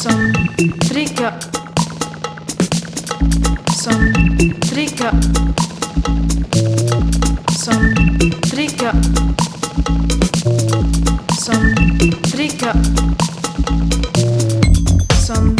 Som dricka. Som dricka. Som dricka. Som dricka. Som dricka.